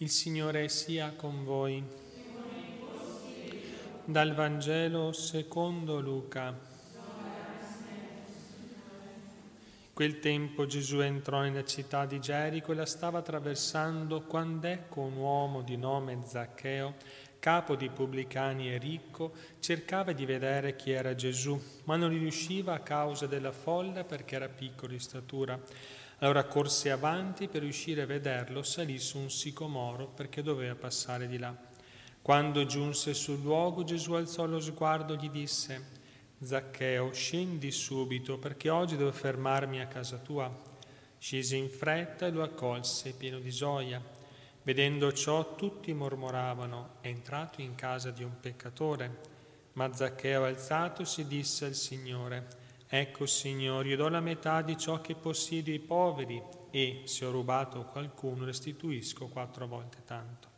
Il Signore sia con voi. Dal Vangelo secondo Luca. Quel tempo Gesù entrò nella città di Gerico e la stava attraversando quando ecco un uomo di nome Zaccheo, capo di pubblicani e ricco, cercava di vedere chi era Gesù, ma non riusciva a causa della folla perché era piccolo di statura. Allora corse avanti per riuscire a vederlo, salì su un sicomoro perché doveva passare di là. Quando giunse sul luogo, Gesù alzò lo sguardo e gli disse, Zaccheo, scendi subito perché oggi devo fermarmi a casa tua. Scese in fretta e lo accolse pieno di gioia. Vedendo ciò tutti mormoravano, è entrato in casa di un peccatore. Ma Zaccheo alzatosi disse al Signore, Ecco, Signore, io do la metà di ciò che possiedo ai poveri e, se ho rubato qualcuno, restituisco quattro volte tanto.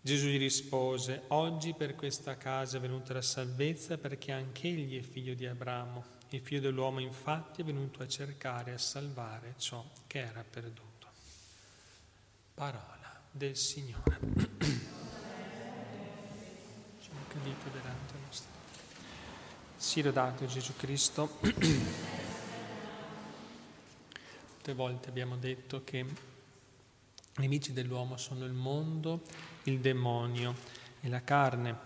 Gesù gli rispose, oggi per questa casa è venuta la salvezza perché anche egli è figlio di Abramo. Il figlio dell'uomo infatti è venuto a cercare e a salvare ciò che era perduto. Parola del Signore. Ci ho cadito delante nostro. Sì, lodato Gesù Cristo. Molte volte abbiamo detto che i nemici dell'uomo sono il mondo, il demonio e la carne.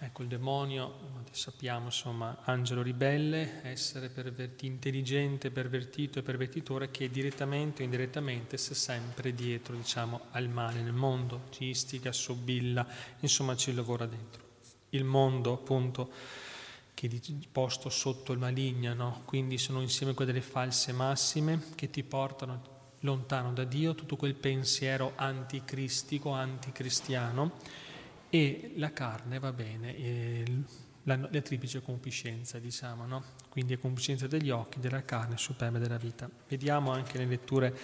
Ecco, il demonio, sappiamo, insomma, angelo ribelle, essere perverti, intelligente, pervertito e pervertitore che direttamente o indirettamente sta sempre dietro, diciamo, al male nel mondo, ci istiga, sobilla, insomma ci lavora dentro. Il mondo, appunto, che è posto sotto il maligno, no? quindi sono insieme quelle delle false massime che ti portano lontano da Dio, tutto quel pensiero anticristico, anticristiano e la carne va bene, la, la triplice concupiscenza, diciamo, no? quindi è concupiscenza degli occhi, della carne, superbe della vita. Vediamo anche le letture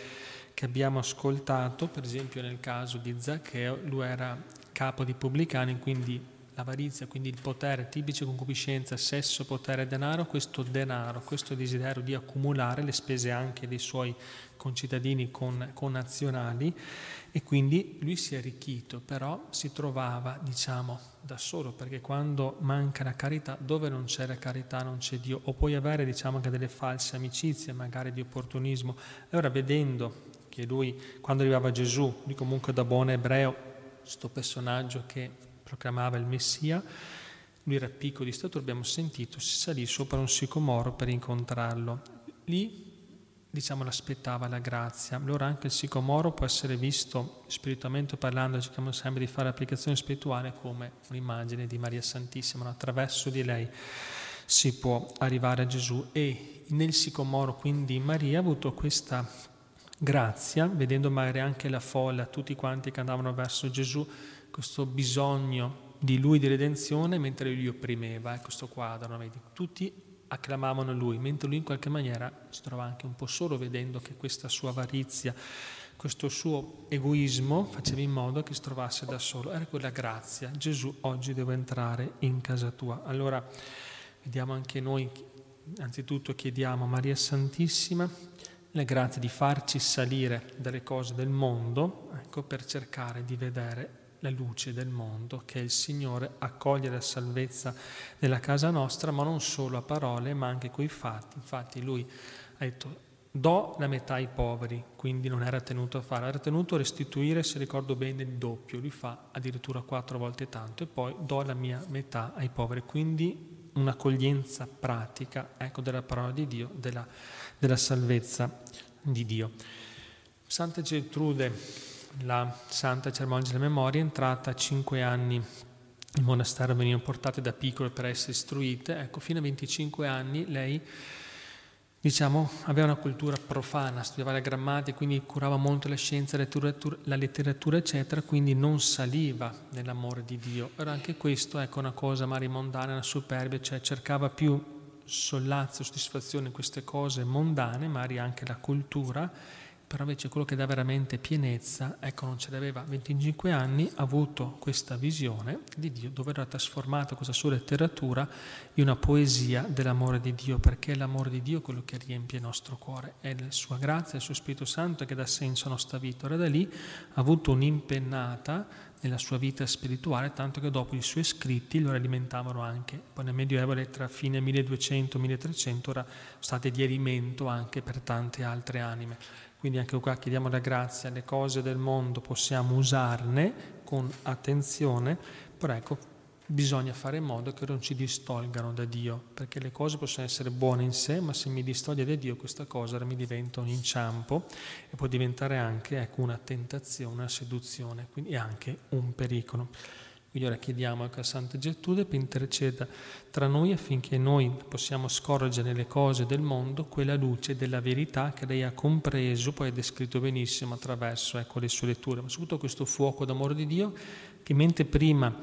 che abbiamo ascoltato, per esempio nel caso di Zaccheo, lui era capo di pubblicani, quindi l'avarizia, quindi il potere, tipice concupiscenza, sesso, potere, denaro, questo denaro, questo desiderio di accumulare le spese anche dei suoi concittadini con, connazionali e quindi lui si è arricchito, però si trovava, diciamo, da solo, perché quando manca la carità, dove non c'è la carità non c'è Dio, o puoi avere, diciamo, anche delle false amicizie, magari di opportunismo. Allora vedendo che lui, quando arrivava Gesù, lui comunque da buon ebreo, questo personaggio che proclamava il Messia, lui era piccolo di statura, abbiamo sentito, si salì sopra un sicomoro per incontrarlo. Lì, diciamo, l'aspettava la grazia. Allora anche il sicomoro può essere visto, spiritualmente parlando, cerchiamo sempre di fare applicazione spirituale come un'immagine di Maria Santissima, attraverso di lei si può arrivare a Gesù e nel sicomoro quindi Maria ha avuto questa grazia, vedendo magari anche la folla, tutti quanti che andavano verso Gesù, questo bisogno di lui di redenzione mentre lui opprimeva, è questo quadro, vedi? tutti acclamavano lui, mentre lui in qualche maniera si trova anche un po' solo vedendo che questa sua avarizia, questo suo egoismo faceva in modo che si trovasse da solo. Era quella grazia, Gesù oggi deve entrare in casa tua. Allora vediamo anche noi, anzitutto chiediamo a Maria Santissima la grazia di farci salire dalle cose del mondo, ecco, per cercare di vedere la luce del mondo, che il Signore, accoglie la salvezza della casa nostra, ma non solo a parole, ma anche coi fatti. Infatti lui ha detto do la metà ai poveri, quindi non era tenuto a fare, era tenuto a restituire, se ricordo bene, il doppio, lui fa addirittura quattro volte tanto, e poi do la mia metà ai poveri, quindi un'accoglienza pratica ecco, della parola di Dio, della, della salvezza di Dio. Santa Gertrude la Santa Cerimonia della Memoria, entrata a cinque anni. In monastero, venivano portate da piccole per essere istruite, ecco, fino a 25 anni lei, diciamo, aveva una cultura profana, studiava la grammatica, quindi curava molto la scienza, la letteratura, la letteratura eccetera, quindi non saliva nell'amore di Dio. Era anche questo, ecco, una cosa magari mondana, una superbia, cioè cercava più sollazzo, soddisfazione in queste cose mondane, magari anche la cultura, però invece quello che dà veramente pienezza, ecco non ce l'aveva, 25 anni, ha avuto questa visione di Dio, dove era trasformata questa sua letteratura in una poesia dell'amore di Dio, perché è l'amore di Dio quello che riempie il nostro cuore, è la sua grazia, il suo Spirito Santo che dà senso alla nostra vita. Ora da lì ha avuto un'impennata nella sua vita spirituale, tanto che dopo i suoi scritti lo alimentavano anche. Poi nel Medioevo, tra fine 1200 e 1300, ora state di alimento anche per tante altre anime. Quindi anche qua chiediamo la grazia, le cose del mondo possiamo usarne con attenzione, però ecco, bisogna fare in modo che non ci distolgano da Dio, perché le cose possono essere buone in sé, ma se mi distoglie da Dio questa cosa mi diventa un inciampo e può diventare anche ecco, una tentazione, una seduzione, quindi anche un pericolo. Quindi ora chiediamo a Santa Gertrude per interceda tra noi affinché noi possiamo scorgere le cose del mondo, quella luce della verità che lei ha compreso, poi è descritto benissimo attraverso ecco, le sue letture, ma soprattutto questo fuoco d'amore di Dio che mentre prima,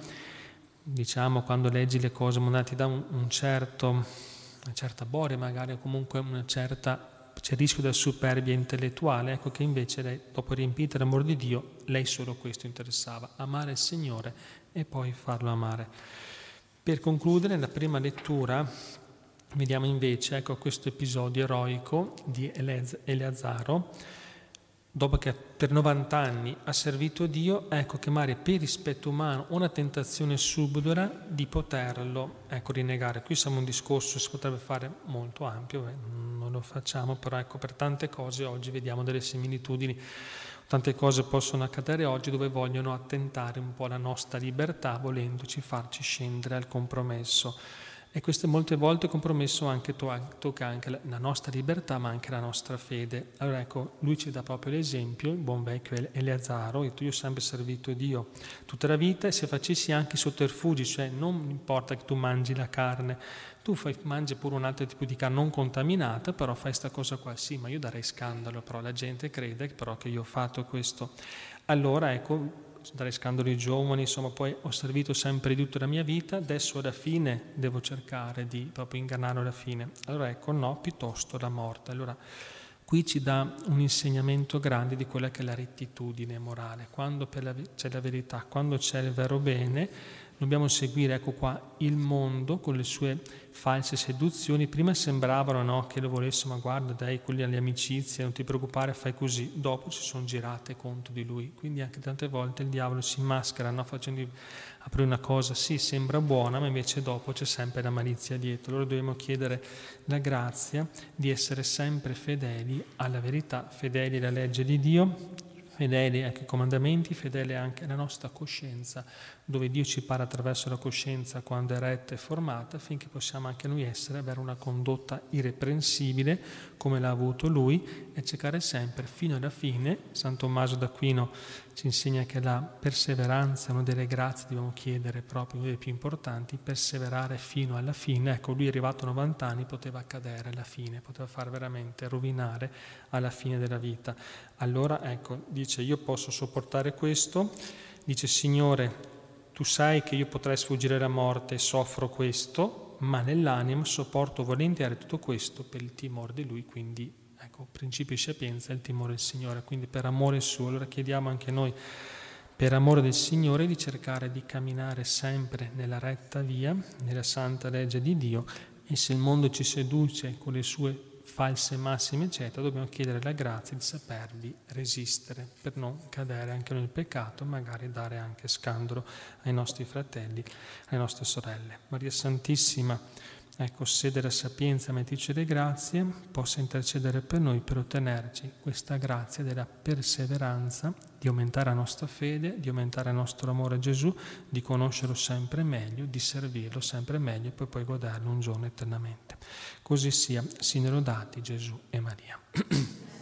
diciamo, quando leggi le cose mondane ti dà un, un certo, una certa boria magari, o comunque certa c'è il rischio della superbia intellettuale, ecco che invece lei, dopo riempita l'amore di Dio, lei solo questo interessava, amare il Signore e poi farlo amare. Per concludere, nella prima lettura vediamo invece ecco, questo episodio eroico di Eleazaro, dopo che per 90 anni ha servito Dio, ecco che Maria per rispetto umano una tentazione subdola di poterlo ecco, rinnegare. Qui siamo un discorso, si potrebbe fare molto ampio, non lo facciamo, però ecco, per tante cose oggi vediamo delle similitudini Tante cose possono accadere oggi dove vogliono attentare un po' la nostra libertà, volendoci farci scendere al compromesso. E questo molte volte compromesso anche tocca anche la nostra libertà, ma anche la nostra fede. Allora ecco, lui ci dà proprio l'esempio, il buon vecchio Eleazaro, e tu io ho sempre servito Dio tutta la vita e se facessi anche i sotterfugi, cioè non importa che tu mangi la carne, tu fai, mangi pure un altro tipo di carne non contaminata, però fai questa cosa qua, sì, ma io darei scandalo, però la gente crede però che io ho fatto questo. Allora ecco, scandalo ai giovani, insomma poi ho servito sempre di tutta la mia vita, adesso alla fine devo cercare di proprio ingannare alla fine. Allora ecco, no, piuttosto la morte. Allora qui ci dà un insegnamento grande di quella che è la rettitudine morale, quando la, c'è la verità, quando c'è il vero bene, dobbiamo seguire, ecco qua, il mondo con le sue false seduzioni. Prima sembravano no, che lo volessero, ma guarda, dai, quelli alle amicizie, non ti preoccupare, fai così. Dopo si sono girate contro di lui. Quindi anche tante volte il diavolo si maschera, no, facendo aprire una cosa, sì, sembra buona, ma invece dopo c'è sempre la malizia dietro. Allora dobbiamo chiedere la grazia di essere sempre fedeli alla verità, fedeli alla legge di Dio, fedeli anche ai comandamenti, fedeli anche alla nostra coscienza, dove Dio ci parla attraverso la coscienza quando è retta e formata, affinché possiamo anche noi essere, avere una condotta irreprensibile come l'ha avuto Lui e cercare sempre fino alla fine. San Tommaso d'Aquino ci insegna che la perseveranza è una delle grazie che dobbiamo chiedere, proprio una delle più importanti, perseverare fino alla fine. Ecco, lui è arrivato a 90 anni, poteva accadere alla fine, poteva far veramente rovinare alla fine della vita. Allora, ecco, dice, io posso sopportare questo, dice, Signore, tu sai che io potrei sfuggire alla morte e soffro questo, ma nell'anima sopporto volentieri tutto questo per il timore di Lui, quindi ecco, principio di sapienza è il timore del Signore, quindi per amore suo. Allora chiediamo anche noi, per amore del Signore, di cercare di camminare sempre nella retta via, nella santa legge di Dio e se il mondo ci seduce con le sue false massime, eccetera, dobbiamo chiedere la grazia di sapervi resistere per non cadere anche nel peccato magari dare anche scandalo ai nostri fratelli, alle nostre sorelle. Maria Santissima, ecco, se della sapienza mettici le grazie, possa intercedere per noi per ottenerci questa grazia della perseveranza, di aumentare la nostra fede, di aumentare il nostro amore a Gesù, di conoscerlo sempre meglio, di servirlo sempre meglio per poi goderlo un giorno eternamente. Così sia, siano lodati Gesù e Maria.